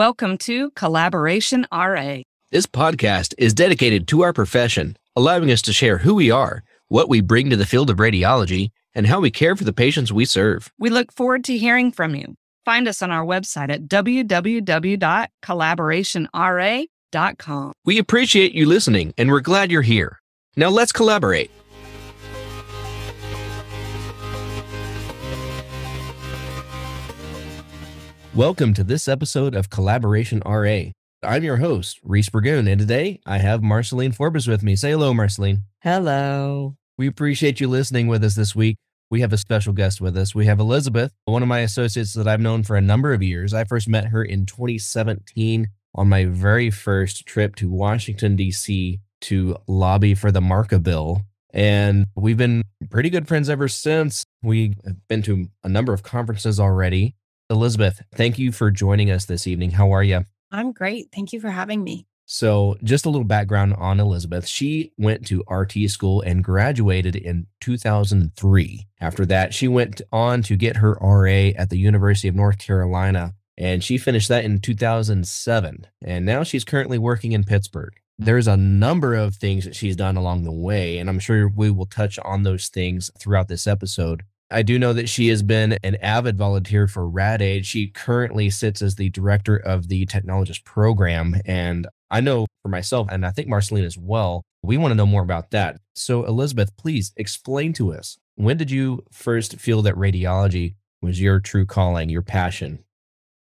Welcome to Collaboration RA. This podcast is dedicated to our profession, allowing us to share who we are, what we bring to the field of radiology, and how we care for the patients we serve. We look forward to hearing from you. Find us on our website at www.collaborationra.com. We appreciate you listening, and we're glad you're here. Now let's collaborate. Welcome to this episode of Collaboration RA. I'm your host, Reece Burgoon, and today I have Marcelene Forbus with me. Say hello, Marcelene. Hello. We appreciate you listening with us this week. We have a special guest with us. We have Elizabeth, one of my associates that I've known for a number of years. I first met her in 2017 on my very first trip to Washington, D.C. to lobby for the MARCA bill. And we've been pretty good friends ever since. We have been to a number of conferences already. Elizabeth, thank you for joining us this evening. How are you? I'm great. Thank you for having me. So, just a little background on Elizabeth. She went to RT school and graduated in 2003. After that, she went on to get her RA at the University of North Carolina, and she finished that in 2007. And now she's currently working in Pittsburgh. There's a number of things that she's done along the way, and I'm sure we will touch on those things throughout this episode. I do know that she has been an avid volunteer for Rad Aid. She currently sits as the director of the technologist program. And I know for myself, and I think Marcelene as well, we want to know more about that. So, Elizabeth, please explain to us when did you first feel that radiology was your true calling, your passion?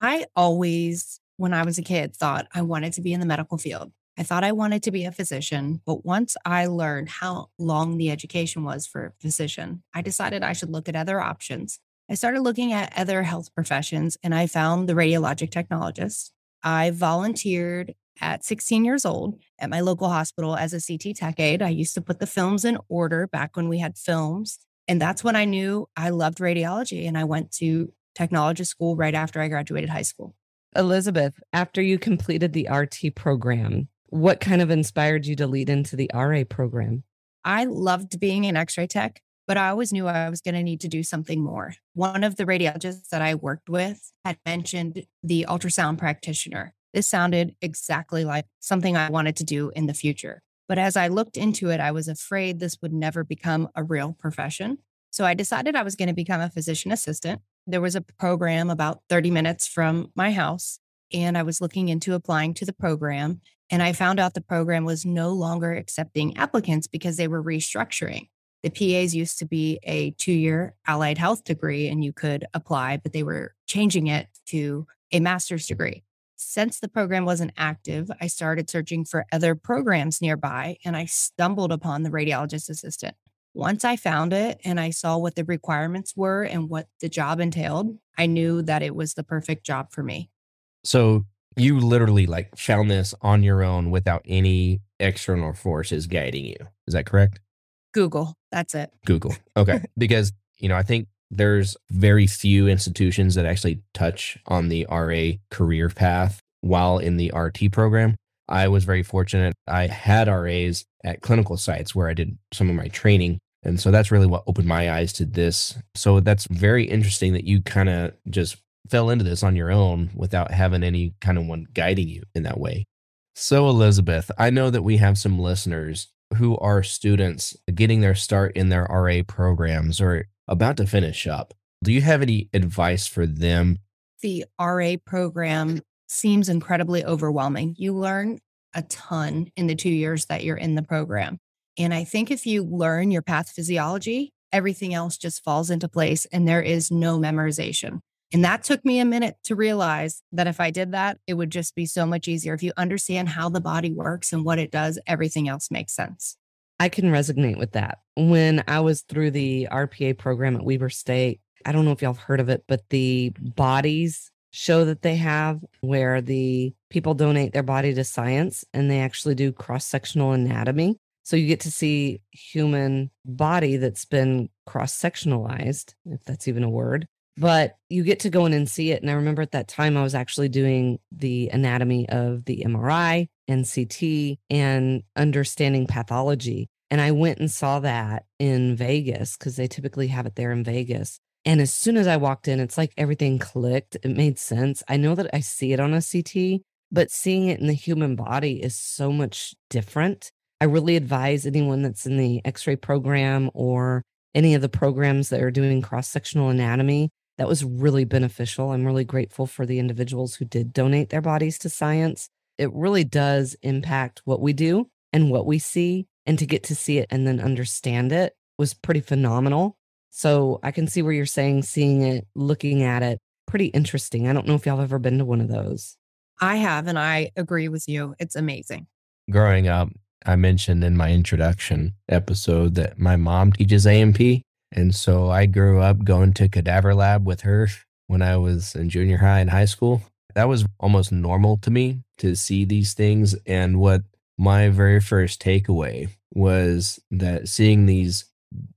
I always, when I was a kid, thought I wanted to be in the medical field. I thought I wanted to be a physician, but once I learned how long the education was for a physician, I decided I should look at other options. I started looking at other health professions and I found the radiologic technologist. I volunteered at 16 years old at my local hospital as a CT tech aide. I used to put the films in order back when we had films. And that's when I knew I loved radiology. And I went to technology school right after I graduated high school. Elizabeth, after you completed the RT program, what kind of inspired you to lead into the RA program? I loved being an x ray tech, but I always knew I was going to need to do something more. One of the radiologists that I worked with had mentioned the ultrasound practitioner. This sounded exactly like something I wanted to do in the future. But as I looked into it, I was afraid this would never become a real profession. So I decided I was going to become a physician assistant. There was a program about 30 minutes from my house, and I was looking into applying to the program. And I found out the program was no longer accepting applicants because they were restructuring. The PAs used to be a two year allied health degree and you could apply, but they were changing it to a master's degree. Since the program wasn't active, I started searching for other programs nearby and I stumbled upon the radiologist assistant. Once I found it and I saw what the requirements were and what the job entailed, I knew that it was the perfect job for me. So you literally like found this on your own without any external forces guiding you. Is that correct? Google. That's it. Google. Okay. because, you know, I think there's very few institutions that actually touch on the RA career path while in the RT program. I was very fortunate. I had RAs at clinical sites where I did some of my training. And so that's really what opened my eyes to this. So that's very interesting that you kind of just fell into this on your own without having any kind of one guiding you in that way. So, Elizabeth, I know that we have some listeners who are students getting their start in their RA programs or about to finish up. Do you have any advice for them? The RA program seems incredibly overwhelming. You learn a ton in the two years that you're in the program. And I think if you learn your pathophysiology, everything else just falls into place and there is no memorization. And that took me a minute to realize that if I did that, it would just be so much easier. If you understand how the body works and what it does, everything else makes sense. I can resonate with that. When I was through the RPA program at Weber State, I don't know if y'all have heard of it, but the bodies show that they have where the people donate their body to science and they actually do cross sectional anatomy. So you get to see human body that's been cross sectionalized, if that's even a word, but you get to go in and see it. And I remember at that time, I was actually doing the anatomy of the MRI and CT and understanding pathology. And I went and saw that in Vegas because they typically have it there in Vegas. And as soon as I walked in, it's like everything clicked. It made sense. I know that I see it on a CT, but seeing it in the human body is so much different. I really advise anyone that's in the x ray program or any of the programs that are doing cross sectional anatomy. That was really beneficial. I'm really grateful for the individuals who did donate their bodies to science. It really does impact what we do and what we see. And to get to see it and then understand it was pretty phenomenal. So I can see where you're saying seeing it, looking at it, pretty interesting. I don't know if y'all have ever been to one of those. I have, and I agree with you. It's amazing. Growing up, I mentioned in my introduction episode that my mom teaches A&P. And so I grew up going to cadaver lab with her when I was in junior high and high school. That was almost normal to me to see these things. And what my very first takeaway was that seeing these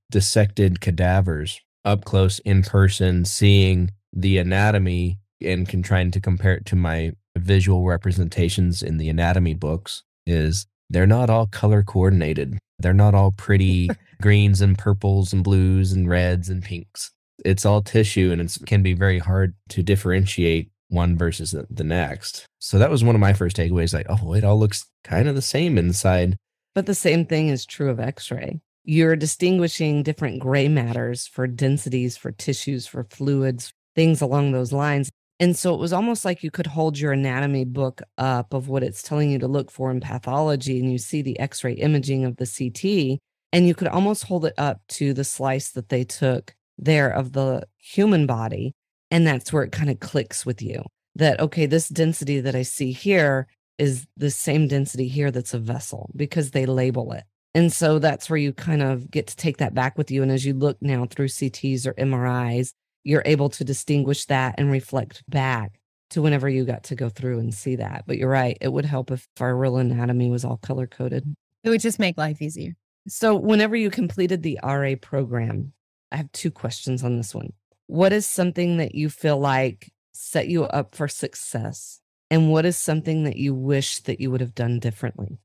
dissected cadavers up close in person, seeing the anatomy and can trying to compare it to my visual representations in the anatomy books is they're not all color coordinated. They're not all pretty greens and purples and blues and reds and pinks. It's all tissue and it can be very hard to differentiate one versus the next. So that was one of my first takeaways like, oh, it all looks kind of the same inside. But the same thing is true of x ray. You're distinguishing different gray matters for densities, for tissues, for fluids, things along those lines. And so it was almost like you could hold your anatomy book up of what it's telling you to look for in pathology, and you see the x ray imaging of the CT, and you could almost hold it up to the slice that they took there of the human body. And that's where it kind of clicks with you that, okay, this density that I see here is the same density here that's a vessel because they label it. And so that's where you kind of get to take that back with you. And as you look now through CTs or MRIs, you're able to distinguish that and reflect back to whenever you got to go through and see that. But you're right, it would help if our real anatomy was all color coded. It would just make life easier. So, whenever you completed the RA program, I have two questions on this one. What is something that you feel like set you up for success? And what is something that you wish that you would have done differently?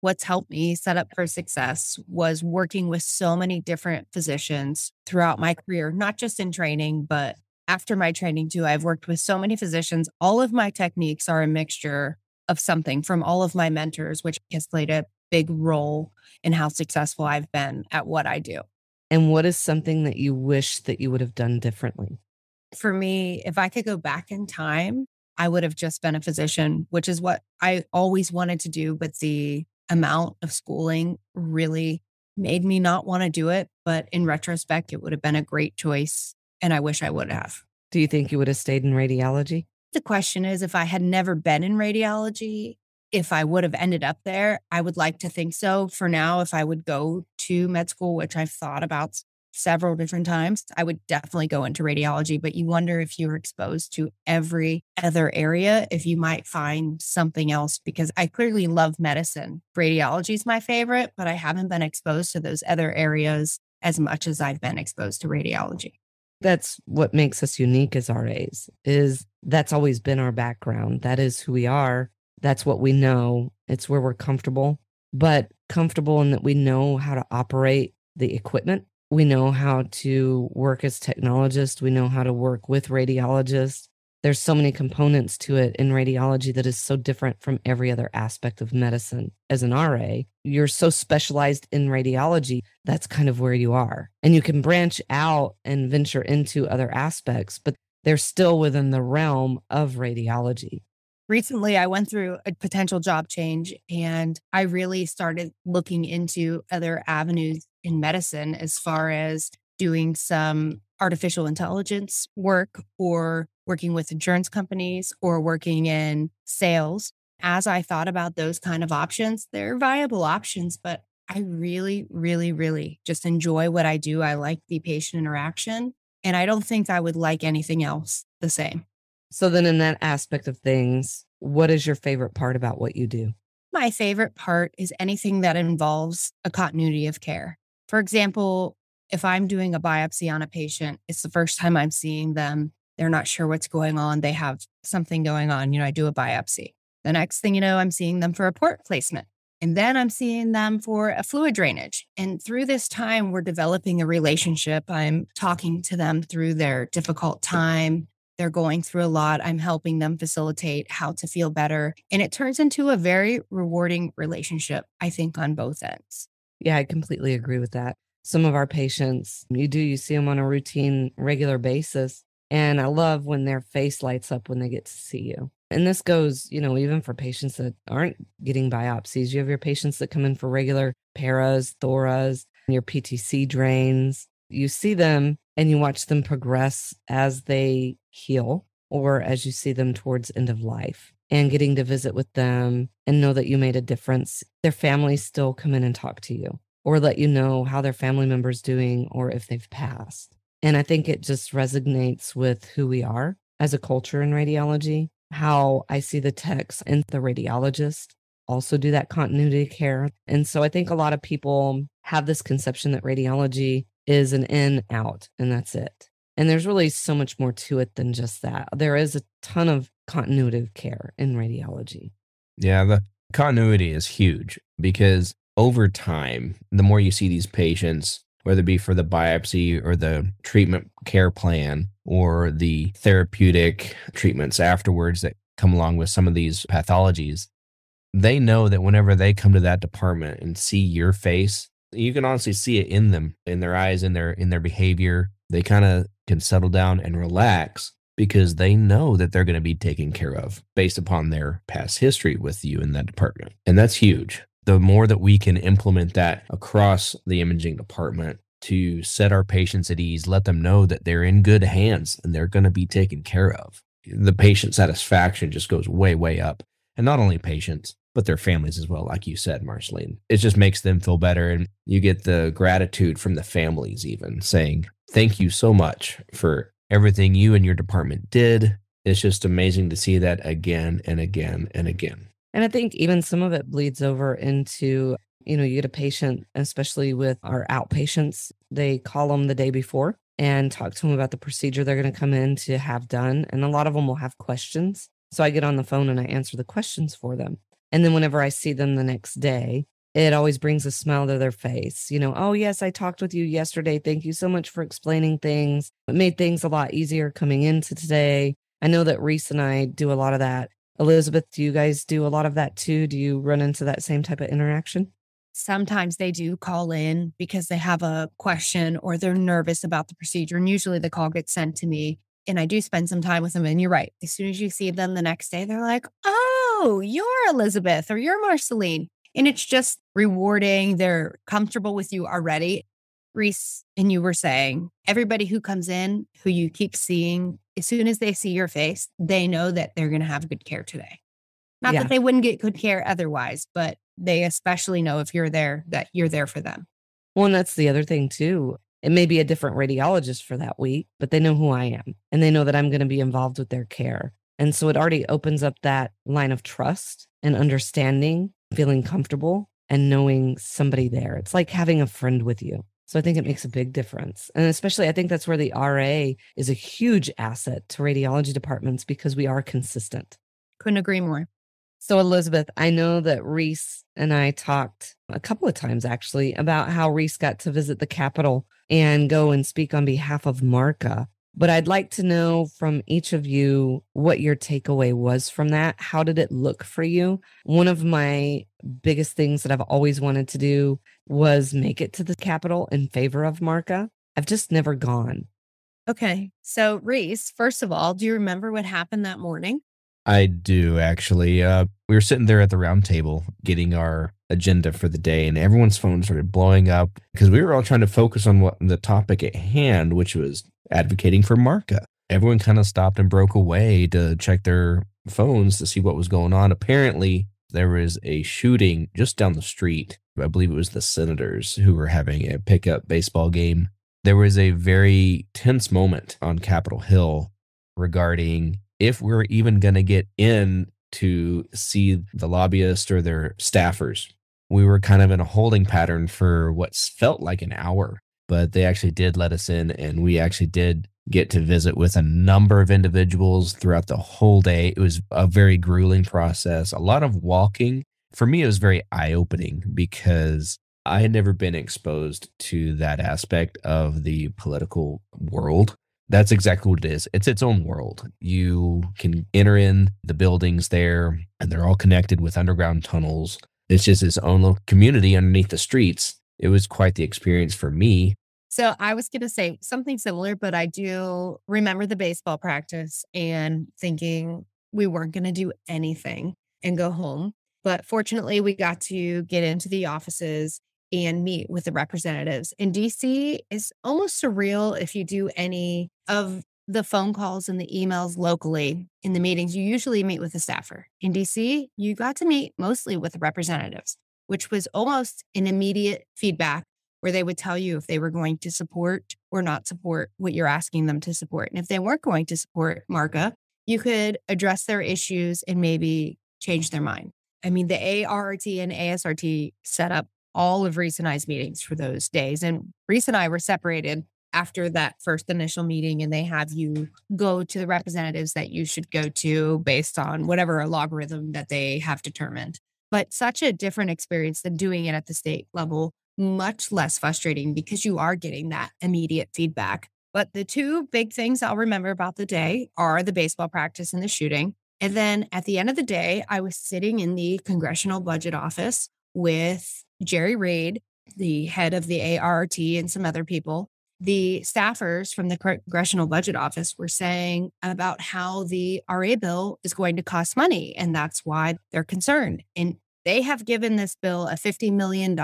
What's helped me set up for success was working with so many different physicians throughout my career, not just in training, but after my training too. I've worked with so many physicians. All of my techniques are a mixture of something from all of my mentors, which has played a big role in how successful I've been at what I do. And what is something that you wish that you would have done differently? For me, if I could go back in time, I would have just been a physician, which is what I always wanted to do. But the amount of schooling really made me not want to do it. But in retrospect, it would have been a great choice. And I wish I would have. Do you think you would have stayed in radiology? The question is if I had never been in radiology, if I would have ended up there, I would like to think so. For now, if I would go to med school, which I've thought about several different times, I would definitely go into radiology. But you wonder if you're exposed to every other area, if you might find something else, because I clearly love medicine. Radiology is my favorite, but I haven't been exposed to those other areas as much as I've been exposed to radiology. That's what makes us unique as RAs is that's always been our background. That is who we are. That's what we know. It's where we're comfortable, but comfortable in that we know how to operate the equipment we know how to work as technologists. We know how to work with radiologists. There's so many components to it in radiology that is so different from every other aspect of medicine. As an RA, you're so specialized in radiology, that's kind of where you are. And you can branch out and venture into other aspects, but they're still within the realm of radiology recently I went through a potential job change and I really started looking into other avenues in medicine as far as doing some artificial intelligence work or working with insurance companies or working in sales. As I thought about those kind of options, they're viable options, but I really, really, really just enjoy what I do. I like the patient interaction, and I don't think I would like anything else the same. So, then in that aspect of things, what is your favorite part about what you do? My favorite part is anything that involves a continuity of care. For example, if I'm doing a biopsy on a patient, it's the first time I'm seeing them. They're not sure what's going on. They have something going on. You know, I do a biopsy. The next thing you know, I'm seeing them for a port placement. And then I'm seeing them for a fluid drainage. And through this time, we're developing a relationship. I'm talking to them through their difficult time. They're going through a lot. I'm helping them facilitate how to feel better. And it turns into a very rewarding relationship, I think, on both ends. Yeah, I completely agree with that. Some of our patients, you do, you see them on a routine, regular basis. And I love when their face lights up when they get to see you. And this goes, you know, even for patients that aren't getting biopsies. You have your patients that come in for regular paras, thoras, your PTC drains. You see them and you watch them progress as they heal or as you see them towards end of life and getting to visit with them and know that you made a difference. Their families still come in and talk to you or let you know how their family member's doing or if they've passed. And I think it just resonates with who we are as a culture in radiology how I see the techs and the radiologist also do that continuity care. And so I think a lot of people have this conception that radiology is an in out and that's it. And there's really so much more to it than just that. There is a ton of continuity of care in radiology. Yeah, the continuity is huge because over time, the more you see these patients, whether it be for the biopsy or the treatment care plan or the therapeutic treatments afterwards that come along with some of these pathologies, they know that whenever they come to that department and see your face, you can honestly see it in them, in their eyes, in their in their behavior. They kind of can settle down and relax because they know that they're going to be taken care of based upon their past history with you in that department. And that's huge the more that we can implement that across the imaging department to set our patients at ease, let them know that they're in good hands and they're going to be taken care of. The patient satisfaction just goes way, way up. And not only patients, but their families as well, like you said, Marcelene. It just makes them feel better. And you get the gratitude from the families, even saying, Thank you so much for everything you and your department did. It's just amazing to see that again and again and again. And I think even some of it bleeds over into, you know, you get a patient, especially with our outpatients, they call them the day before and talk to them about the procedure they're going to come in to have done. And a lot of them will have questions. So I get on the phone and I answer the questions for them. And then whenever I see them the next day, it always brings a smile to their face. You know, oh, yes, I talked with you yesterday. Thank you so much for explaining things. It made things a lot easier coming into today. I know that Reece and I do a lot of that Elizabeth, do you guys do a lot of that too? Do you run into that same type of interaction? Sometimes they do call in because they have a question or they're nervous about the procedure. And usually the call gets sent to me and I do spend some time with them. And you're right. As soon as you see them the next day, they're like, oh, you're Elizabeth or you're Marcelene. And it's just rewarding. They're comfortable with you already. Reece and you were saying, everybody who comes in, who you keep seeing, as soon as they see your face, they know that they're going to have good care today. Not yeah. that they wouldn't get good care otherwise, but they especially know if you're there that you're there for them. Well, and that's the other thing too. It may be a different radiologist for that week, but they know who I am and they know that I'm going to be involved with their care. And so it already opens up that line of trust and understanding, feeling comfortable and knowing somebody there. It's like having a friend with you. So I think it makes a big difference. And especially, I think that's where the RA is a huge asset to radiology departments because we are consistent. Couldn't agree more. So, Elizabeth, I know that Reece and I talked a couple of times actually about how Reece got to visit the Capitol and go and speak on behalf of MARCA. But I'd like to know from each of you what your takeaway was from that. How did it look for you? One of my biggest things that I've always wanted to do was make it to the Capitol in favor of Marca. I've just never gone. Okay. So, Reece, first of all, do you remember what happened that morning? I do actually. Uh, we were sitting there at the round table getting our agenda for the day, and everyone's phone started blowing up because we were all trying to focus on what the topic at hand, which was advocating for Marca. Everyone kind of stopped and broke away to check their phones to see what was going on. Apparently, there was a shooting just down the street. I believe it was the Senators who were having a pickup baseball game. There was a very tense moment on Capitol Hill regarding if we're even going to get in to see the lobbyists or their staffers. We were kind of in a holding pattern for what felt like an hour, but they actually did let us in and we actually did get to visit with a number of individuals throughout the whole day. It was a very grueling process, a lot of walking For me, it was very eye opening because I had never been exposed to that aspect of the political world. That's exactly what it is. It's its own world. You can enter in the buildings there, and they're all connected with underground tunnels. It's just its own little community underneath the streets. It was quite the experience for me. So I was going to say something similar, but I do remember the baseball practice and thinking we weren't going to do anything and go home. But fortunately, we got to get into the offices and meet with the representatives. In DC is almost surreal if you do any of the phone calls and the emails locally in the meetings. You usually meet with a staffer. In DC, you got to meet mostly with the representatives, which was almost an immediate feedback where they would tell you if they were going to support or not support what you're asking them to support. And if they weren't going to support MARCA, you could address their issues and maybe change their mind. I mean, the ARRT and ASRT set up all of Reece and I's meetings for those days. And Reece and I were separated after that first initial meeting, and they have you go to the representatives that you should go to based on whatever logarithm that they have determined. But such a different experience than doing it at the state level, much less frustrating because you are getting that immediate feedback. But the two big things I'll remember about the day are the baseball practice and the shooting. And then at the end of the day, I was sitting in the congressional budget office with Jerry Reid, the head of the ARRT, and some other people. The staffers from the Congressional Budget Office were saying about how the RA bill is going to cost money, and that's why they're concerned. And they have given this bill a $50 million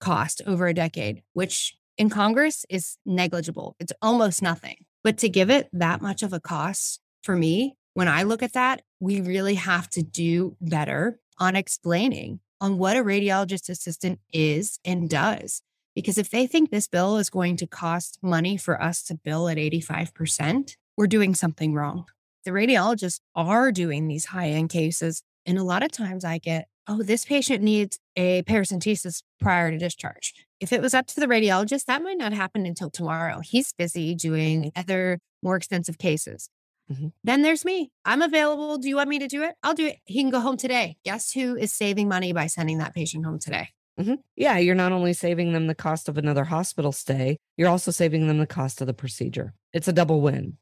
cost over a decade, which in Congress is negligible. It's almost nothing. But to give it that much of a cost for me, when I look at that, we really have to do better on explaining on what a radiologist assistant is and does. Because if they think this bill is going to cost money for us to bill at 85%, we're doing something wrong. The radiologists are doing these high end cases. And a lot of times I get, oh, this patient needs a paracentesis prior to discharge. If it was up to the radiologist, that might not happen until tomorrow. He's busy doing other more extensive cases. Mm-hmm. Then there's me. I'm available. Do you want me to do it? I'll do it. He can go home today. Guess who is saving money by sending that patient home today? Mm-hmm. Yeah, you're not only saving them the cost of another hospital stay, you're also saving them the cost of the procedure. It's a double win.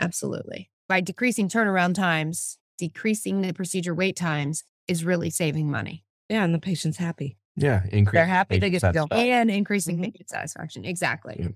Absolutely. By decreasing turnaround times, decreasing the procedure wait times is really saving money. Yeah, and the patient's happy. Yeah, increase. They're happy they get to go and increasing mm-hmm. patient satisfaction. Exactly. Yeah.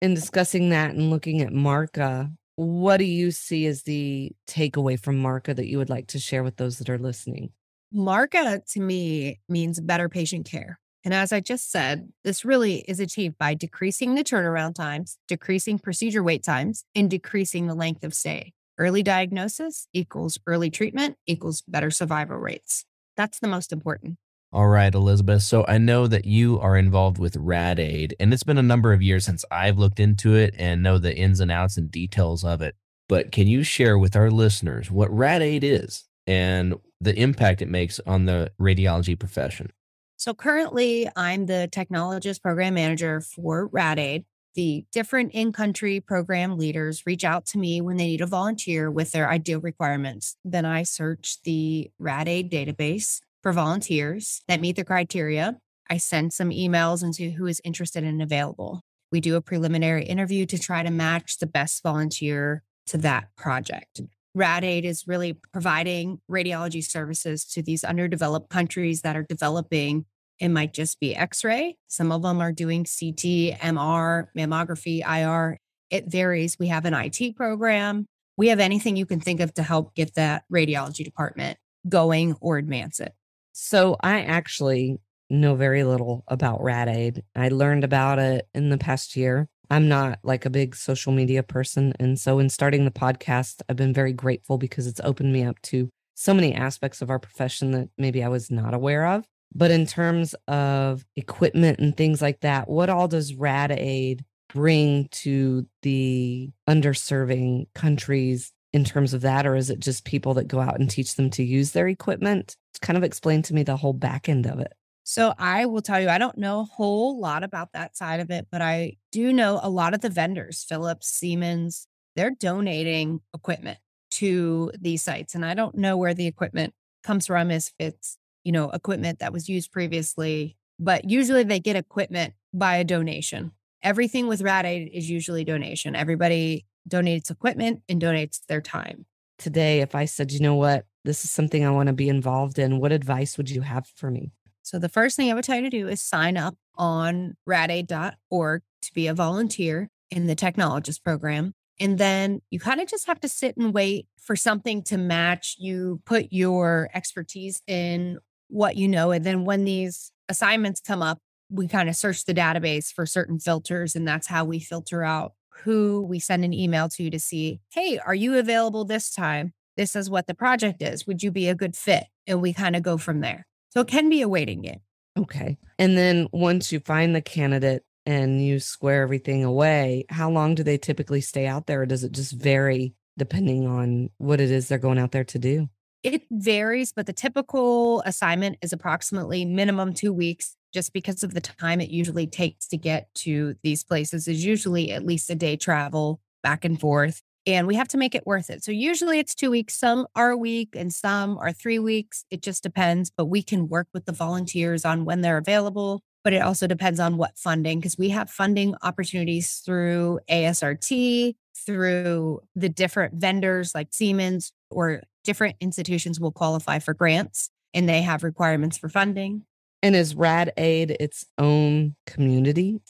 In discussing that and looking at MARCA, what do you see as the takeaway from MARCA that you would like to share with those that are listening? MARCA to me means better patient care. And as I just said, this really is achieved by decreasing the turnaround times, decreasing procedure wait times, and decreasing the length of stay. Early diagnosis equals early treatment equals better survival rates. That's the most important. All right, Elizabeth. So I know that you are involved with Rad Aid, and it's been a number of years since I've looked into it and know the ins and outs and details of it. But can you share with our listeners what Rad Aid is and the impact it makes on the radiology profession? So currently, I'm the technologist program manager for Rad Aid. The different in country program leaders reach out to me when they need a volunteer with their ideal requirements. Then I search the Rad Aid database for volunteers that meet the criteria. I send some emails into who is interested and available. We do a preliminary interview to try to match the best volunteer to that project. RadAid is really providing radiology services to these underdeveloped countries that are developing. It might just be X ray. Some of them are doing CT, MR, mammography, IR. It varies. We have an IT program. We have anything you can think of to help get that radiology department going or advance it. So I actually know very little about Rad Aid. I learned about it in the past year. I'm not like a big social media person. And so in starting the podcast, I've been very grateful because it's opened me up to so many aspects of our profession that maybe I was not aware of. But in terms of equipment and things like that, what all does Rad Aid bring to the underserving countries in terms of that? Or is it just people that go out and teach them to use their equipment? Kind of explain to me the whole back end of it. So I will tell you, I don't know a whole lot about that side of it, but I do know a lot of the vendors, Philips, Siemens, they're donating equipment to these sites. And I don't know where the equipment comes from, if it's you know, equipment that was used previously, but usually they get equipment by a donation. Everything with Rad Aid is usually donation. Everybody donates equipment and donates their time. Today, if I said, you know what, this is something I want to be involved in, what advice would you have for me? So the first thing I would tell you to do is sign up on radaid.org to be a volunteer in the technologist program. And then you kind of just have to sit and wait for something to match. You put your expertise in what you know. And then when these assignments come up, we kind of search the database for certain filters. And that's how we filter out who we send an email to to see, hey, are you available this time? This is what the project is. Would you be a good fit? And we kind of go from there. So it can be a waiting game. Okay. And then once you find the candidate and you square everything away, how long do they typically stay out there? Or does it just vary depending on what it is they're going out there to do? It varies, but the typical assignment is approximately minimum two weeks, just because of the time it usually takes to get to these places is usually at least a day travel back and forth and we have to make it worth it. So usually it's two weeks. Some are a week and some are three weeks. It just depends, but we can work with the volunteers on when they're available. But it also depends on what funding, because we have funding opportunities through ASRT, through the different vendors like Siemens or different institutions will qualify for grants and they have requirements for funding. And is Rad Aid its own community?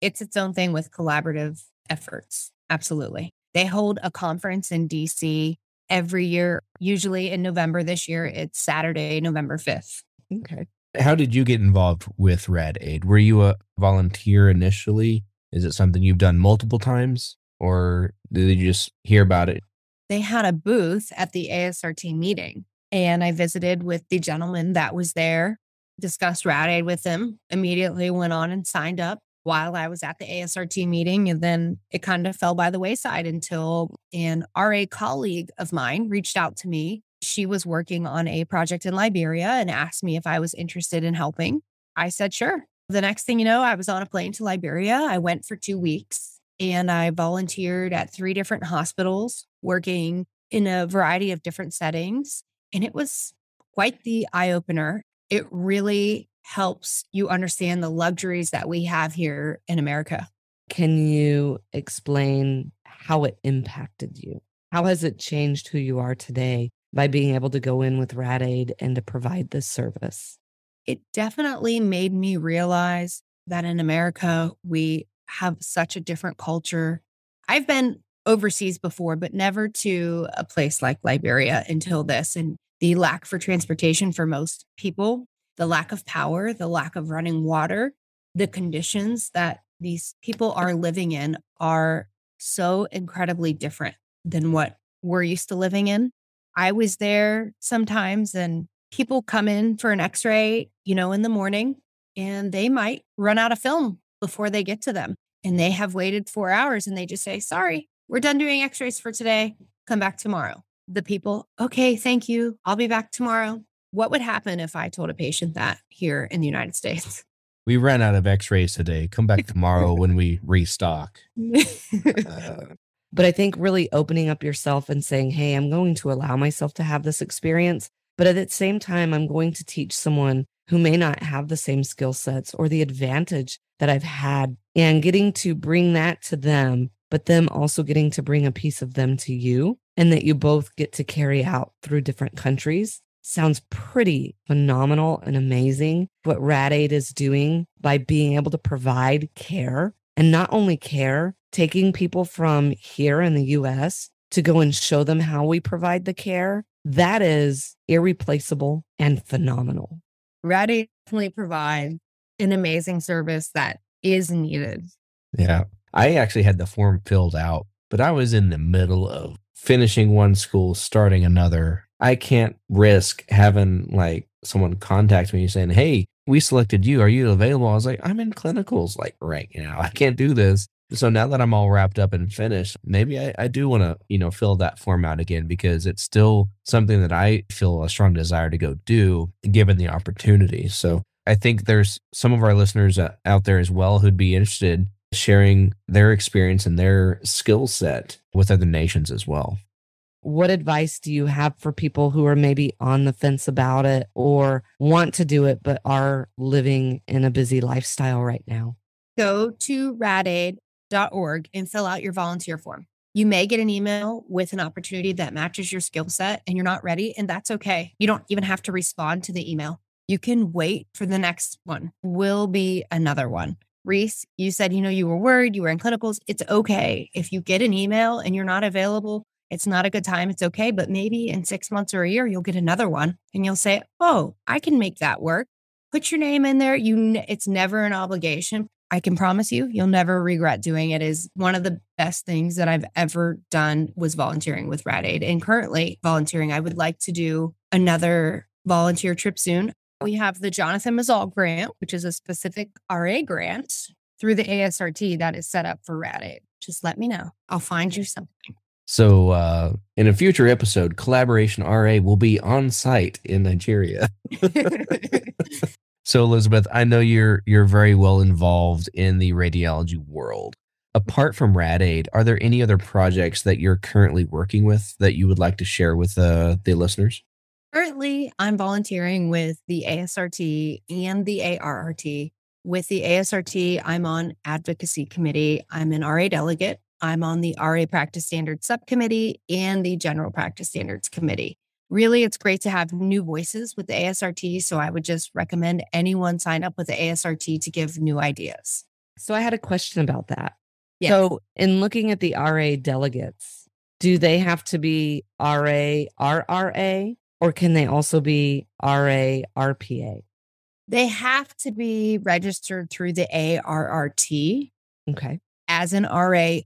It's its own thing with collaborative efforts. Absolutely. They hold a conference in DC every year, usually in November. This year, it's Saturday, November 5th. Okay. How did you get involved with Rad Aid? Were you a volunteer initially? Is it something you've done multiple times or did you just hear about it? They had a booth at the ASRT meeting and I visited with the gentleman that was there, discussed Rad Aid with him, immediately went on and signed up while I was at the ASRT meeting. And then it kind of fell by the wayside until an RA colleague of mine reached out to me. She was working on a project in Liberia and asked me if I was interested in helping. I said, sure. The next thing you know, I was on a plane to Liberia. I went for two weeks and I volunteered at three different hospitals, working in a variety of different settings. And it was quite the eye opener. It really helps you understand the luxuries that we have here in America. Can you explain how it impacted you? How has it changed who you are today by being able to go in with Rad Aid and to provide this service? It definitely made me realize that in America, we have such a different culture. I've been overseas before, but never to a place like Liberia until this. And the lack for transportation for most people the lack of power, the lack of running water, the conditions that these people are living in are so incredibly different than what we're used to living in. I was there sometimes and people come in for an x ray, you know, in the morning and they might run out of film before they get to them. And they have waited four hours and they just say, sorry, we're done doing x rays for today. Come back tomorrow. The people, okay, thank you. I'll be back tomorrow. What would happen if I told a patient that here in the United States? We ran out of x rays today. Come back tomorrow when we restock. Uh, but I think really opening up yourself and saying, hey, I'm going to allow myself to have this experience. But at the same time, I'm going to teach someone who may not have the same skill sets or the advantage that I've had and getting to bring that to them, but them also getting to bring a piece of them to you and that you both get to carry out through different countries sounds pretty phenomenal and amazing what Rad Aid is doing by being able to provide care and not only care, taking people from here in the US to go and show them how we provide the care. That is irreplaceable and phenomenal. Rad Aid definitely provide an amazing service that is needed. Yeah. I actually had the form filled out, but I was in the middle of finishing one school, starting another. I can't risk having like someone contact me saying, Hey, we selected you. Are you available? I was like, I'm in clinicals like right now. I can't do this. So now that I'm all wrapped up and finished, maybe I, I do want to, you know, fill that form out again because it's still something that I feel a strong desire to go do given the opportunity. So I think there's some of our listeners uh, out there as well who'd be interested sharing their experience and their skill set with other nations as well. What advice do you have for people who are maybe on the fence about it or want to do it, but are living in a busy lifestyle right now? Go to radaid.org and fill out your volunteer form. You may get an email with an opportunity that matches your skill set and you're not ready, and that's okay. You don't even have to respond to the email. You can wait for the next one, will be another one. Reece, you said, you know, you were worried, you were in clinicals. It's okay. If you get an email and you're not available, it's not a good time. It's okay. But maybe in six months or a year, you'll get another one and you'll say, oh, I can make that work. Put your name in there. You, it's never an obligation. I can promise you, you'll never regret doing it. Is one of the best things that I've ever done was volunteering with Rad Aid. And currently volunteering, I would like to do another volunteer trip soon. We have the Jonathan Mazal grant, which is a specific RA grant through the ASRT that is set up for Rad Aid. Just let me know. I'll find you something. So, uh, in a future episode, Collaboration RA will be on site in Nigeria. so, Elizabeth, I know you're you're very well involved in the radiology world. Apart from Rad Aid, are there any other projects that you're currently working with that you would like to share with uh, the listeners? Currently, I'm volunteering with the ASRT and the ARRT. With the ASRT, I'm on advocacy committee. I'm an RA delegate. I'm on the RA practice standards subcommittee and the general practice standards committee. Really, it's great to have new voices with the ASRT. So I would just recommend anyone sign up with the ASRT to give new ideas. So I had a question about that. Yes. So, in looking at the RA delegates, do they have to be RA RRA or can they also be RA, RPA? They have to be registered through the ARRT. Okay. As an RA.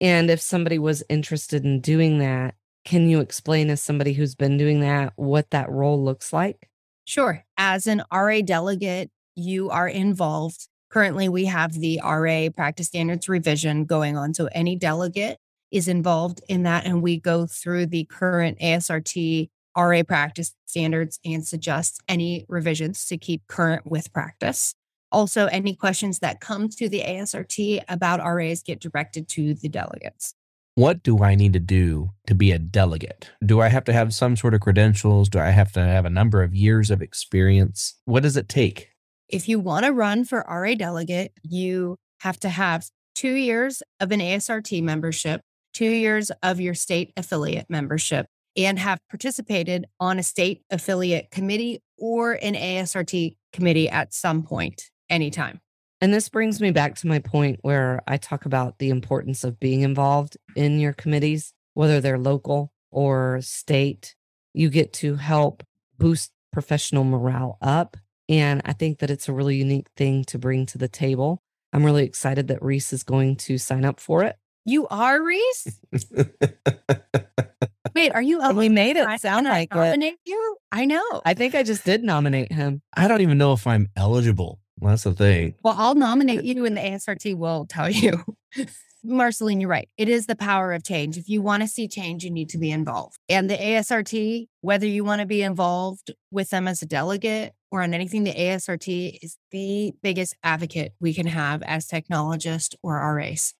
And if somebody was interested in doing that, can you explain as somebody who's been doing that what that role looks like? Sure. As an RA delegate, you are involved. Currently, we have the RA practice standards revision going on. So any delegate is involved in that. And we go through the current ASRT RA practice standards and suggest any revisions to keep current with practice. Also, any questions that come to the ASRT about RAs get directed to the delegates. What do I need to do to be a delegate? Do I have to have some sort of credentials? Do I have to have a number of years of experience? What does it take? If you want to run for RA delegate, you have to have two years of an ASRT membership, two years of your state affiliate membership, and have participated on a state affiliate committee or an ASRT committee at some point, anytime. And this brings me back to my point where I talk about the importance of being involved in your committees, whether they're local or state. You get to help boost professional morale up. And I think that it's a really unique thing to bring to the table. I'm really excited that Reece is going to sign up for it. You are Reece? Wait, are you? we made it sound like nominate it. you? I know. I think I just did nominate him. I don't even know if I'm eligible. That's the thing. Well, I'll nominate you, and the ASRT will tell you. Marcelene, you're right. It is the power of change. If you want to see change, you need to be involved. And the ASRT, whether you want to be involved with them as a delegate or on anything, the ASRT is the biggest advocate we can have as technologists or RAs.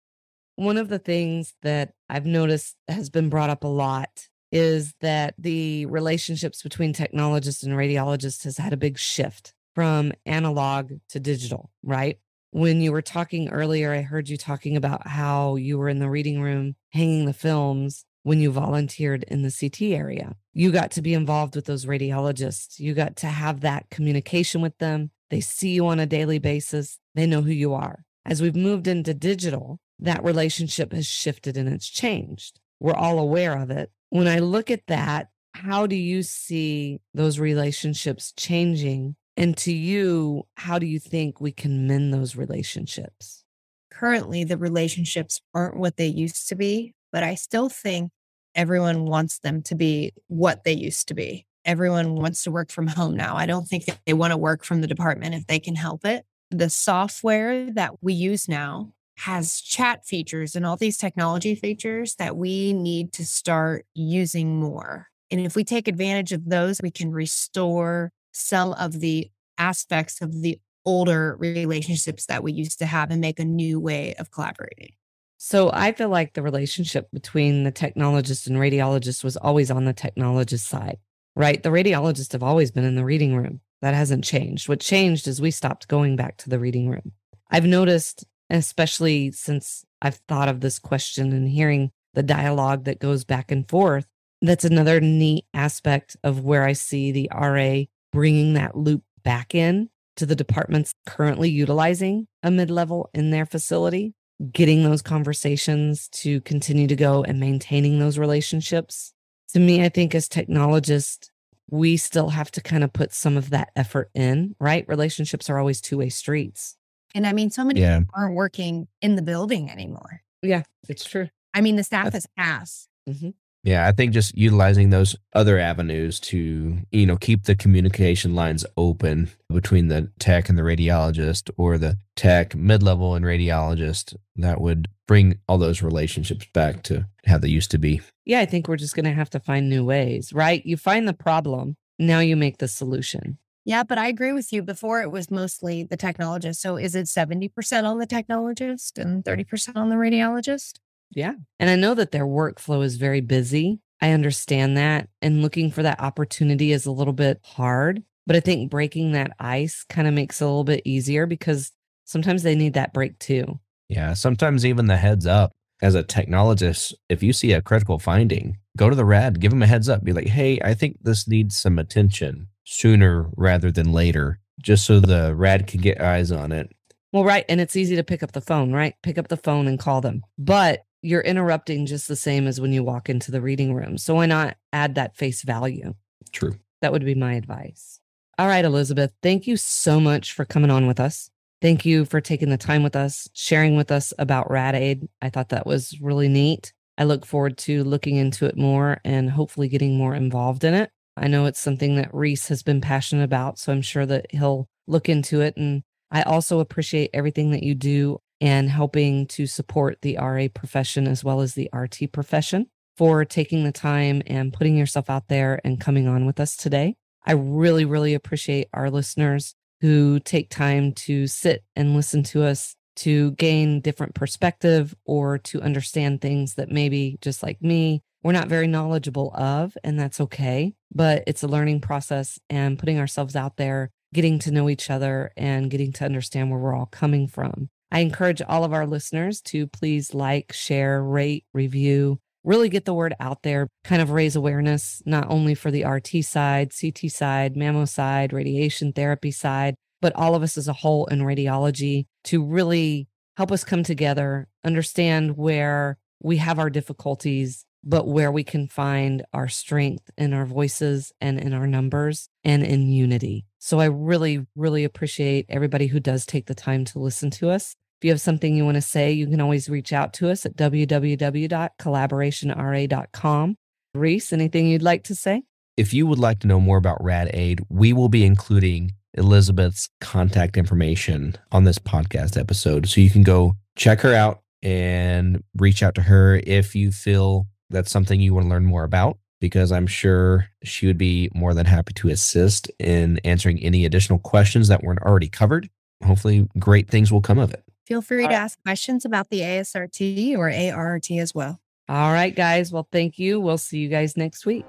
One of the things that I've noticed has been brought up a lot is that the relationships between technologists and radiologists has had a big shift from analog to digital, right? When you were talking earlier, I heard you talking about how you were in the reading room hanging the films when you volunteered in the CT area. You got to be involved with those radiologists. You got to have that communication with them. They see you on a daily basis, they know who you are. As we've moved into digital, that relationship has shifted and it's changed. We're all aware of it. When I look at that, how do you see those relationships changing? And to you, how do you think we can mend those relationships? Currently, the relationships aren't what they used to be, but I still think everyone wants them to be what they used to be. Everyone wants to work from home now. I don't think they want to work from the department if they can help it. The software that we use now has chat features and all these technology features that we need to start using more. And if we take advantage of those, we can restore some of the aspects of the older relationships that we used to have and make a new way of collaborating. So I feel like the relationship between the technologist and radiologist was always on the technologist side, right? The radiologists have always been in the reading room. That hasn't changed. What changed is we stopped going back to the reading room. I've noticed, especially since I've thought of this question and hearing the dialogue that goes back and forth, that's another neat aspect of where I see the RA bringing that loop back in to the departments currently utilizing a mid level in their facility, getting those conversations to continue to go and maintaining those relationships. To me, I think as technologists, we still have to kind of put some of that effort in, right? Relationships are always two way streets. And I mean, so many Yeah. people aren't working in the building anymore. Yeah, it's true. I mean, the staff is ass. Mm-hmm. Yeah, I think just utilizing those other avenues to, you know, keep the communication lines open between the tech and the radiologist or the tech, mid-level and radiologist, that would bring all those relationships back to how they used to be. Yeah, I think we're just going to have to find new ways, right? You find the problem, now you make the solution. Yeah, but I agree with you. Before it was mostly the technologist. So is it 70% on the technologist and 30% on the radiologist? Yeah. And I know that their workflow is very busy. I understand that. And looking for that opportunity is a little bit hard. But I think breaking that ice kind of makes it a little bit easier because sometimes they need that break too. Yeah, sometimes even the heads up as a technologist, if you see a critical finding, go to the rad, give them a heads up, be like, "Hey, I think this needs some attention sooner rather than later." Just so the rad can get eyes on it Well, right. And it's easy to pick up the phone, right? Pick up the phone and call them. But you're interrupting just the same as when you walk into the reading room. So why not add that face value? True. That would be my advice. All right, Elizabeth, thank you so much for coming on with us. Thank you for taking the time with us, sharing with us about Rad Aid. I thought that was really neat. I look forward to looking into it more and hopefully getting more involved in it. I know it's something that Reece has been passionate about, so I'm sure that he'll look into it. And I also appreciate everything that you do and helping to support the RA profession as well as the RT profession for taking the time and putting yourself out there and coming on with us today. I really, really appreciate our listeners who take time to sit and listen to us to gain different perspective or to understand things that maybe just like me, we're not very knowledgeable of, and that's okay. But it's a learning process and putting ourselves out there, getting to know each other and getting to understand where we're all coming from. I encourage all of our listeners to please like, share, rate, review, really get the word out there, kind of raise awareness, not only for the RT side, CT side, mammo side, radiation therapy side, but all of us as a whole in radiology to really help us come together, understand where we have our difficulties, but where we can find our strength in our voices and in our numbers and in unity. So I really, really appreciate everybody who does take the time to listen to us. If you have something you want to say, you can always reach out to us at www.collaborationra.com. Reece, anything you'd like to say? If you would like to know more about Rad Aid, we will be including Elizabeth's contact information on this podcast episode. So you can go check her out and reach out to her if you feel that's something you want to learn more about, because I'm sure she would be more than happy to assist in answering any additional questions that weren't already covered. Hopefully, great things will come of it. Feel free All to right. ask questions about the ASRT or ARRT as well. All right, guys. Well, thank you. We'll see you guys next week.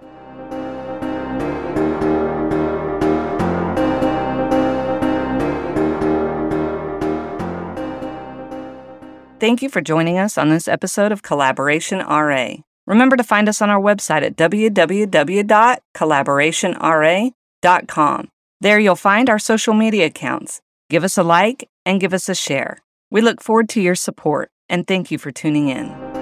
Thank you for joining us on this episode of Collaboration RA. Remember to find us on our website at www.collaborationra.com. There you'll find our social media accounts. Give us a like and give us a share. We look forward to your support and thank you for tuning in.